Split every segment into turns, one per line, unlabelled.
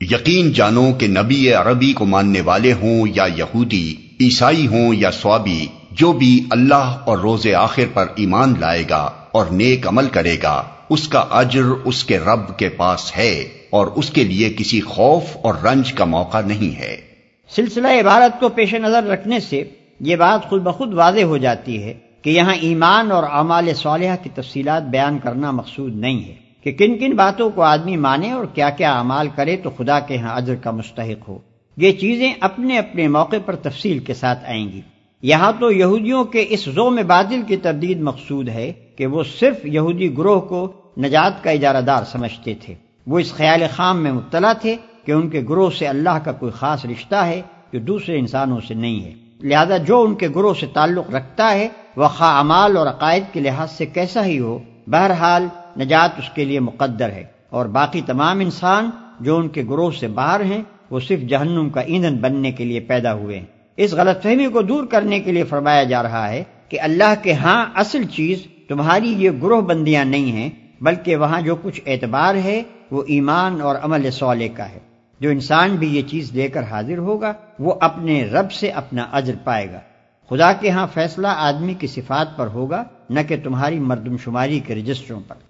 یقین جانو کہ نبی عربی کو ماننے والے ہوں یا یہودی، عیسائی ہوں یا سوابی، جو بھی اللہ اور روز آخر پر ایمان لائے گا اور نیک عمل کرے گا، اس کا اجر اس کے رب کے پاس ہے اور اس کے لیے کسی خوف اور رنج کا موقع نہیں ہے۔
سلسلہ عبارت کو پیش نظر رکھنے سے یہ بات خود بخود واضح ہو جاتی ہے کہ یہاں ایمان اور اعمال صالحہ کی تفصیلات بیان کرنا مقصود نہیں ہے۔ کہ کن کن باتوں کو آدمی مانے اور کیا کیا اعمال کرے تو خدا کے ہاں اجر کا مستحق ہو۔ یہ چیزیں اپنے اپنے موقع پر تفصیل کے ساتھ آئیں گی۔ یہاں تو یہودیوں کے اس زوم بادل کی تردید مقصود ہے کہ وہ صرف یہودی گروہ کو نجات کا اجارہ دار سمجھتے تھے۔ وہ اس خیال خام میں مبتلا تھے کہ ان کے گروہ سے اللہ کا کوئی خاص رشتہ ہے جو دوسرے انسانوں سے نہیں ہے۔ لہذا جو ان کے گروہ سے تعلق رکھتا ہے، وہ خواہ امال اور عقائد کے لحاظ سے کیسا ہی ہو، بہرحال نجات اس کے لیے مقدر ہے اور باقی تمام انسان جو ان کے گروہ سے باہر ہیں، وہ صرف جہنم کا ایندھن بننے کے لیے پیدا ہوئے ہیں۔ اس غلط فہمی کو دور کرنے کے لیے فرمایا جا رہا ہے کہ اللہ کے ہاں اصل چیز تمہاری یہ گروہ بندیاں نہیں ہیں، بلکہ وہاں جو کچھ اعتبار ہے، وہ ایمان اور عمل سوالے کا ہے۔ جو انسان بھی یہ چیز لے کر حاضر ہوگا، وہ اپنے رب سے اپنا اجر پائے گا۔ خدا کے ہاں فیصلہ آدمی کی صفات پر ہوگا، نہ کہ تمہاری مردم شماری کے رجسٹروں پر۔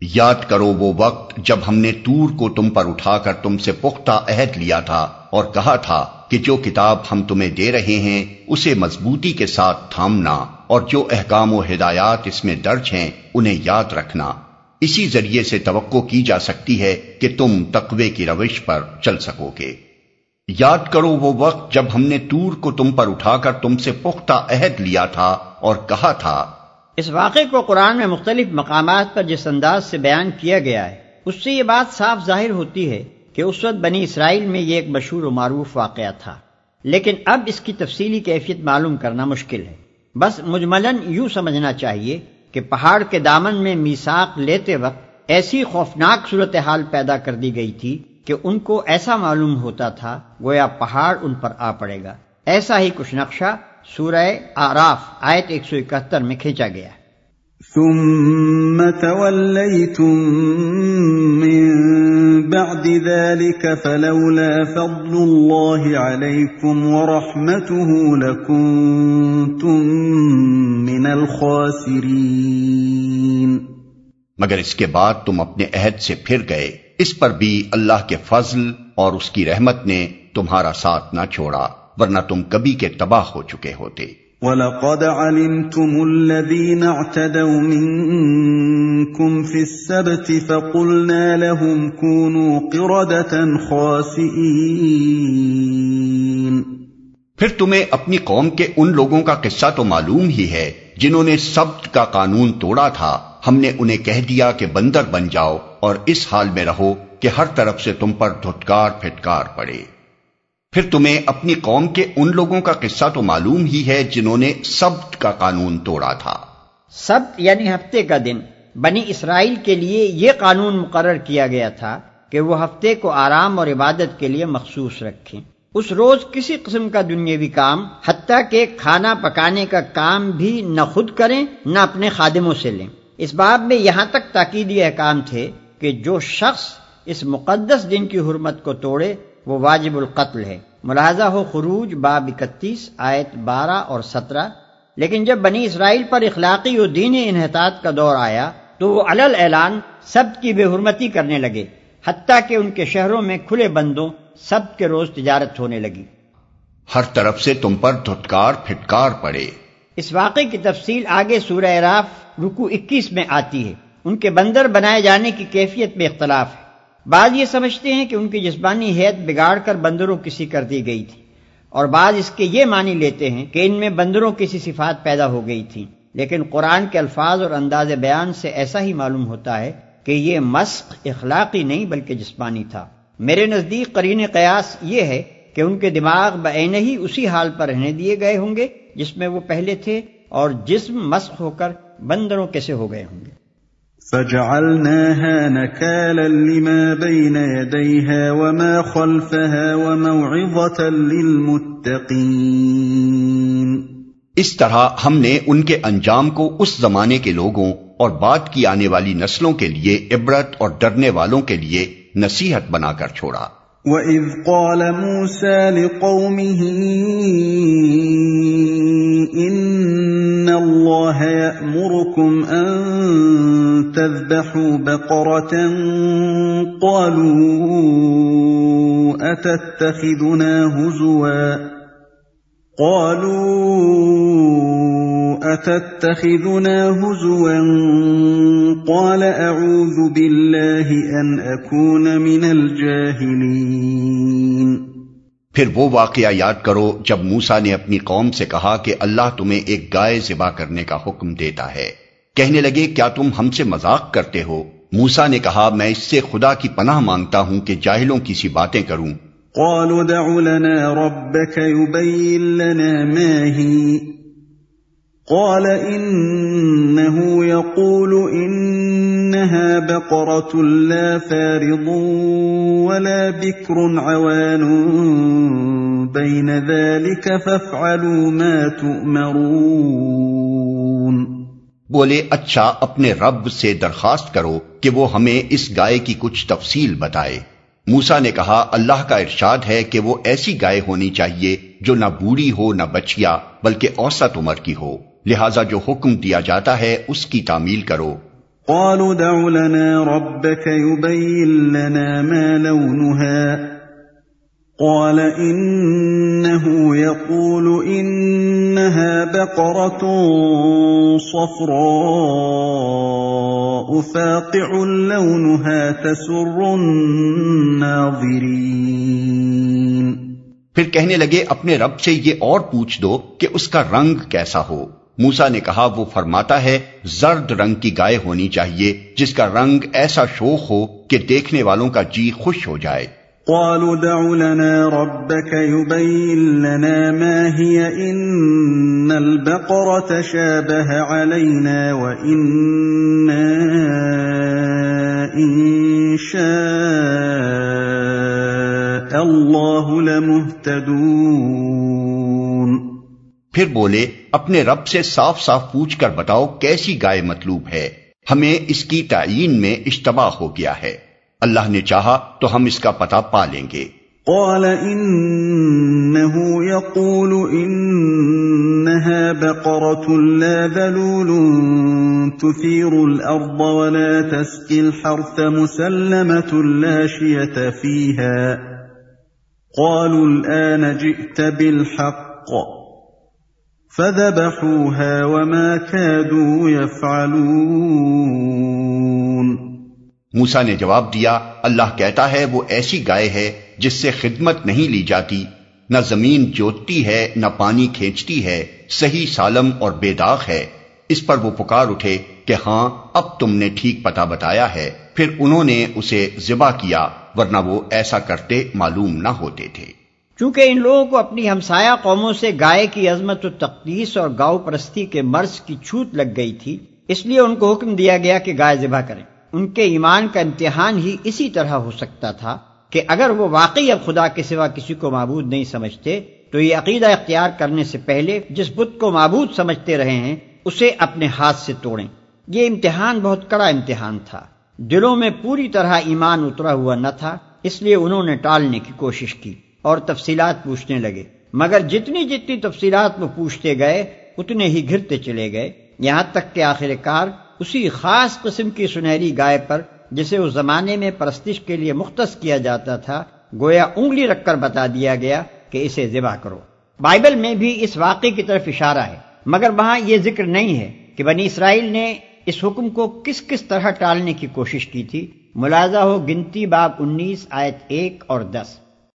یاد کرو وہ وقت جب ہم نے تور کو تم پر اٹھا کر تم سے پختہ عہد لیا تھا اور کہا تھا کہ جو کتاب ہم تمہیں دے رہے ہیں، اسے مضبوطی کے ساتھ تھامنا اور جو احکام و ہدایات اس میں درج ہیں، انہیں یاد رکھنا۔ اسی ذریعے سے توقع کی جا سکتی ہے کہ تم تقوی کی روش پر چل سکو گے۔ یاد کرو وہ وقت جب ہم نے تور کو تم پر اٹھا کر تم سے پختہ عہد لیا تھا اور کہا تھا
اس واقعے کو قرآن میں مختلف مقامات پر جس انداز سے بیان کیا گیا ہے، اس سے یہ بات صاف ظاہر ہوتی ہے کہ اس وقت بنی اسرائیل میں یہ ایک مشہور و معروف واقعہ تھا۔ لیکن اب اس کی تفصیلی کیفیت معلوم کرنا مشکل ہے۔ بس مجملن یوں سمجھنا چاہیے کہ پہاڑ کے دامن میں میساک لیتے وقت ایسی خوفناک صورتحال پیدا کر دی گئی تھی کہ ان کو ایسا معلوم ہوتا تھا گویا پہاڑ ان پر آ پڑے گا۔ ایسا ہی کچھ نقشہ سورہ آراف آیت 171 میں کھینچا گیا۔
ثم تولیتم من بعد ذلك فلولا فضل الله عليكم ورحمته لكنتم من الخاسرين۔
مگر اس کے بعد تم اپنے عہد سے پھر گئے۔ اس پر بھی اللہ کے فضل اور اس کی رحمت نے تمہارا ساتھ نہ چھوڑا۔ ورنہ تم کبھی کے تباہ ہو چکے ہوتے۔
وَلَقَدْ عَلِمْتُمُ الَّذِينَ اعْتَدَوْا مِنْكُمْ فِي السَّبْتِ فَقُلْنَا لَهُمْ كُونُوا قِرَدَةً خَاسِئِينَ۔
پھر تمہیں اپنی قوم کے ان لوگوں کا قصہ تو معلوم ہی ہے جنہوں نے سبت کا قانون توڑا تھا۔ ہم نے انہیں کہہ دیا کہ بندر بن جاؤ اور اس حال میں رہو کہ ہر طرف سے تم پر دھتکار پھٹکار پڑے۔ پھر تمہیں اپنی قوم کے ان لوگوں کا قصہ تو معلوم ہی ہے جنہوں نے سبت کا قانون توڑا تھا۔
سبت یعنی ہفتے کا دن۔ بنی اسرائیل کے لیے یہ قانون مقرر کیا گیا تھا کہ وہ ہفتے کو آرام اور عبادت کے لیے مخصوص رکھیں۔ اس روز کسی قسم کا دنیاوی کام، حتیٰ کہ کھانا پکانے کا کام بھی نہ خود کریں، نہ اپنے خادموں سے لیں۔ اس باب میں یہاں تک تاکیدی احکام تھے کہ جو شخص اس مقدس دن کی حرمت کو توڑے، وہ واجب القتل ہے۔ ملاحظہ ہو خروج باب اکتیس آیت بارہ اور سترہ۔ لیکن جب بنی اسرائیل پر اخلاقی و دینی انحطاط کا دور آیا تو وہ علل اعلان سب کی بے حرمتی کرنے لگے حتیٰ کہ ان کے شہروں میں کھلے بندوں سب کے روز تجارت ہونے لگی۔
ہر طرف سے تم پر دھتکار پھٹکار پڑے۔
اس واقعے کی تفصیل آگے سورہ راف رکو اکیس میں آتی ہے۔ ان کے بندر بنائے جانے کی کیفیت میں اختلاف ہے۔ بعض یہ سمجھتے ہیں کہ ان کی جسمانی حیت بگاڑ کر بندروں کسی کر دی گئی تھی اور بعض اس کے یہ معنی لیتے ہیں کہ ان میں بندروں کسی صفات پیدا ہو گئی تھی۔ لیکن قرآن کے الفاظ اور انداز بیان سے ایسا ہی معلوم ہوتا ہے کہ یہ مسق اخلاقی نہیں بلکہ جسمانی تھا۔ میرے نزدیک قرین قیاس یہ ہے کہ ان کے دماغ بعین ہی اسی حال پر رہنے دیے گئے ہوں گے جس میں وہ پہلے تھے اور جسم مسق ہو کر بندروں کیسے ہو گئے ہوں گے۔
فجعلناها نكالا لما بين يديها وما خلفها وموعظة للمتقين.
اس طرح ہم نے ان کے انجام کو اس زمانے کے لوگوں اور بعد کی آنے والی نسلوں کے لیے عبرت اور ڈرنے والوں کے لیے نصیحت بنا کر چھوڑا۔
وَإِذْ قَالَ مُوسَى لِقَوْمِهِ إِنَّ اللَّهَ يَأْمُرُكُمْ أَن تَذْبَحُوا بَقَرَةً قَالُوا أَتَتَّخِذُنَا هُزُوًا قالوا اتتخذنا هزوا قال اعوذ بالله ان اكون من الجاهلين
پھر وہ واقعہ یاد کرو جب موسا نے اپنی قوم سے کہا کہ اللہ تمہیں ایک گائے ذبح کرنے کا حکم دیتا ہے۔ کہنے لگے، کیا تم ہم سے مذاق کرتے ہو؟ موسا نے کہا، میں اس سے خدا کی پناہ مانگتا ہوں کہ جاہلوں کی سی باتیں کروں۔
قالوا دع لنا ربك يبين لنا ما هي۔ قال انه يقول انها بقره لا فارض ولا بكر عوان بين ذلك فافعلوا ما تؤمرون
بولے اچھا اپنے رب سے درخواست کرو کہ وہ ہمیں اس گائے کی کچھ تفصیل بتائے۔ موسا نے کہا، اللہ کا ارشاد ہے کہ وہ ایسی گائے ہونی چاہیے جو نہ بوڑھی ہو، نہ بچیا، بلکہ اوسط عمر کی ہو۔ لہذا جو حکم دیا جاتا ہے، اس کی تعمیل کرو۔
قالوا دع لنا ربك يبين لنا ما لونها. قال انه يقول انها بقره صفراء فاقع لونها تسر الناظرين.
پھر کہنے لگے، اپنے رب سے یہ اور پوچھ دو کہ اس کا رنگ کیسا ہو۔ موسا نے کہا، وہ فرماتا ہے، زرد رنگ کی گائے ہونی چاہیے، جس کا رنگ ایسا شوق ہو کہ دیکھنے والوں کا جی خوش ہو جائے۔
قالوا دع لنا ربك يبين لنا ما هي، إن البقرة شابه علينا وإنا إن شاء الله لمهتدون۔
پھر بولے، اپنے رب سے صاف صاف پوچھ کر بتاؤ کیسی گائے مطلوب ہے۔ ہمیں اس کی تعین میں اشتباہ ہو گیا ہے۔ اللہ نے چاہا تو ہم اس کا پتہ پا لیں گے۔
قال انه يقول انها بقرة لا ذلول تثير الارض ولا تسقي الحرث مسلمة لا شية فيها۔ قالوا الان جئت بالحق۔ فذبحوها وما كادوا يفعلون۔
موسا نے جواب دیا، اللہ کہتا ہے وہ ایسی گائے ہے جس سے خدمت نہیں لی جاتی۔ نہ زمین جوتتی ہے، نہ پانی کھینچتی ہے۔ صحیح سالم اور بے داغ ہے۔ اس پر وہ پکار اٹھے کہ ہاں اب تم نے ٹھیک پتا بتایا ہے۔ پھر انہوں نے اسے ذبح کیا، ورنہ وہ ایسا کرتے معلوم نہ ہوتے تھے۔
چونکہ ان لوگوں کو اپنی ہمسایہ قوموں سے گائے کی عظمت و تقدیس اور گاؤ پرستی کے مرض کی چھوٹ لگ گئی تھی، اس لیے ان کو حکم دیا گیا کہ گائے ذبح کریں۔ ان کے ایمان کا امتحان ہی اسی طرح ہو سکتا تھا کہ اگر وہ واقعی اب خدا کے سوا کسی کو معبود نہیں سمجھتے، تو یہ عقیدہ اختیار کرنے سے پہلے جس بت کو معبود سمجھتے رہے ہیں، اسے اپنے ہاتھ سے توڑیں۔ یہ امتحان بہت کڑا امتحان تھا۔ دلوں میں پوری طرح ایمان اترا ہوا نہ تھا، اس لیے انہوں نے ٹالنے کی کوشش کی۔ اور تفصیلات پوچھنے لگے۔ مگر جتنی جتنی تفصیلات وہ پوچھتے گئے، اتنے ہی گھرتے چلے گئے۔ یہاں تک کہ آخر کار اسی خاص قسم کی سنہری گائے پر، جسے اس زمانے میں پرستش کے لیے مختص کیا جاتا تھا، گویا انگلی رکھ کر بتا دیا گیا کہ اسے ذبح کرو۔ بائبل میں بھی اس واقعے کی طرف اشارہ ہے۔ مگر وہاں یہ ذکر نہیں ہے کہ بنی اسرائیل نے اس حکم کو کس کس طرح ٹالنے کی کوشش کی تھی۔ ملازہ ہو گنتی باب انیس آیت ایک اور دس۔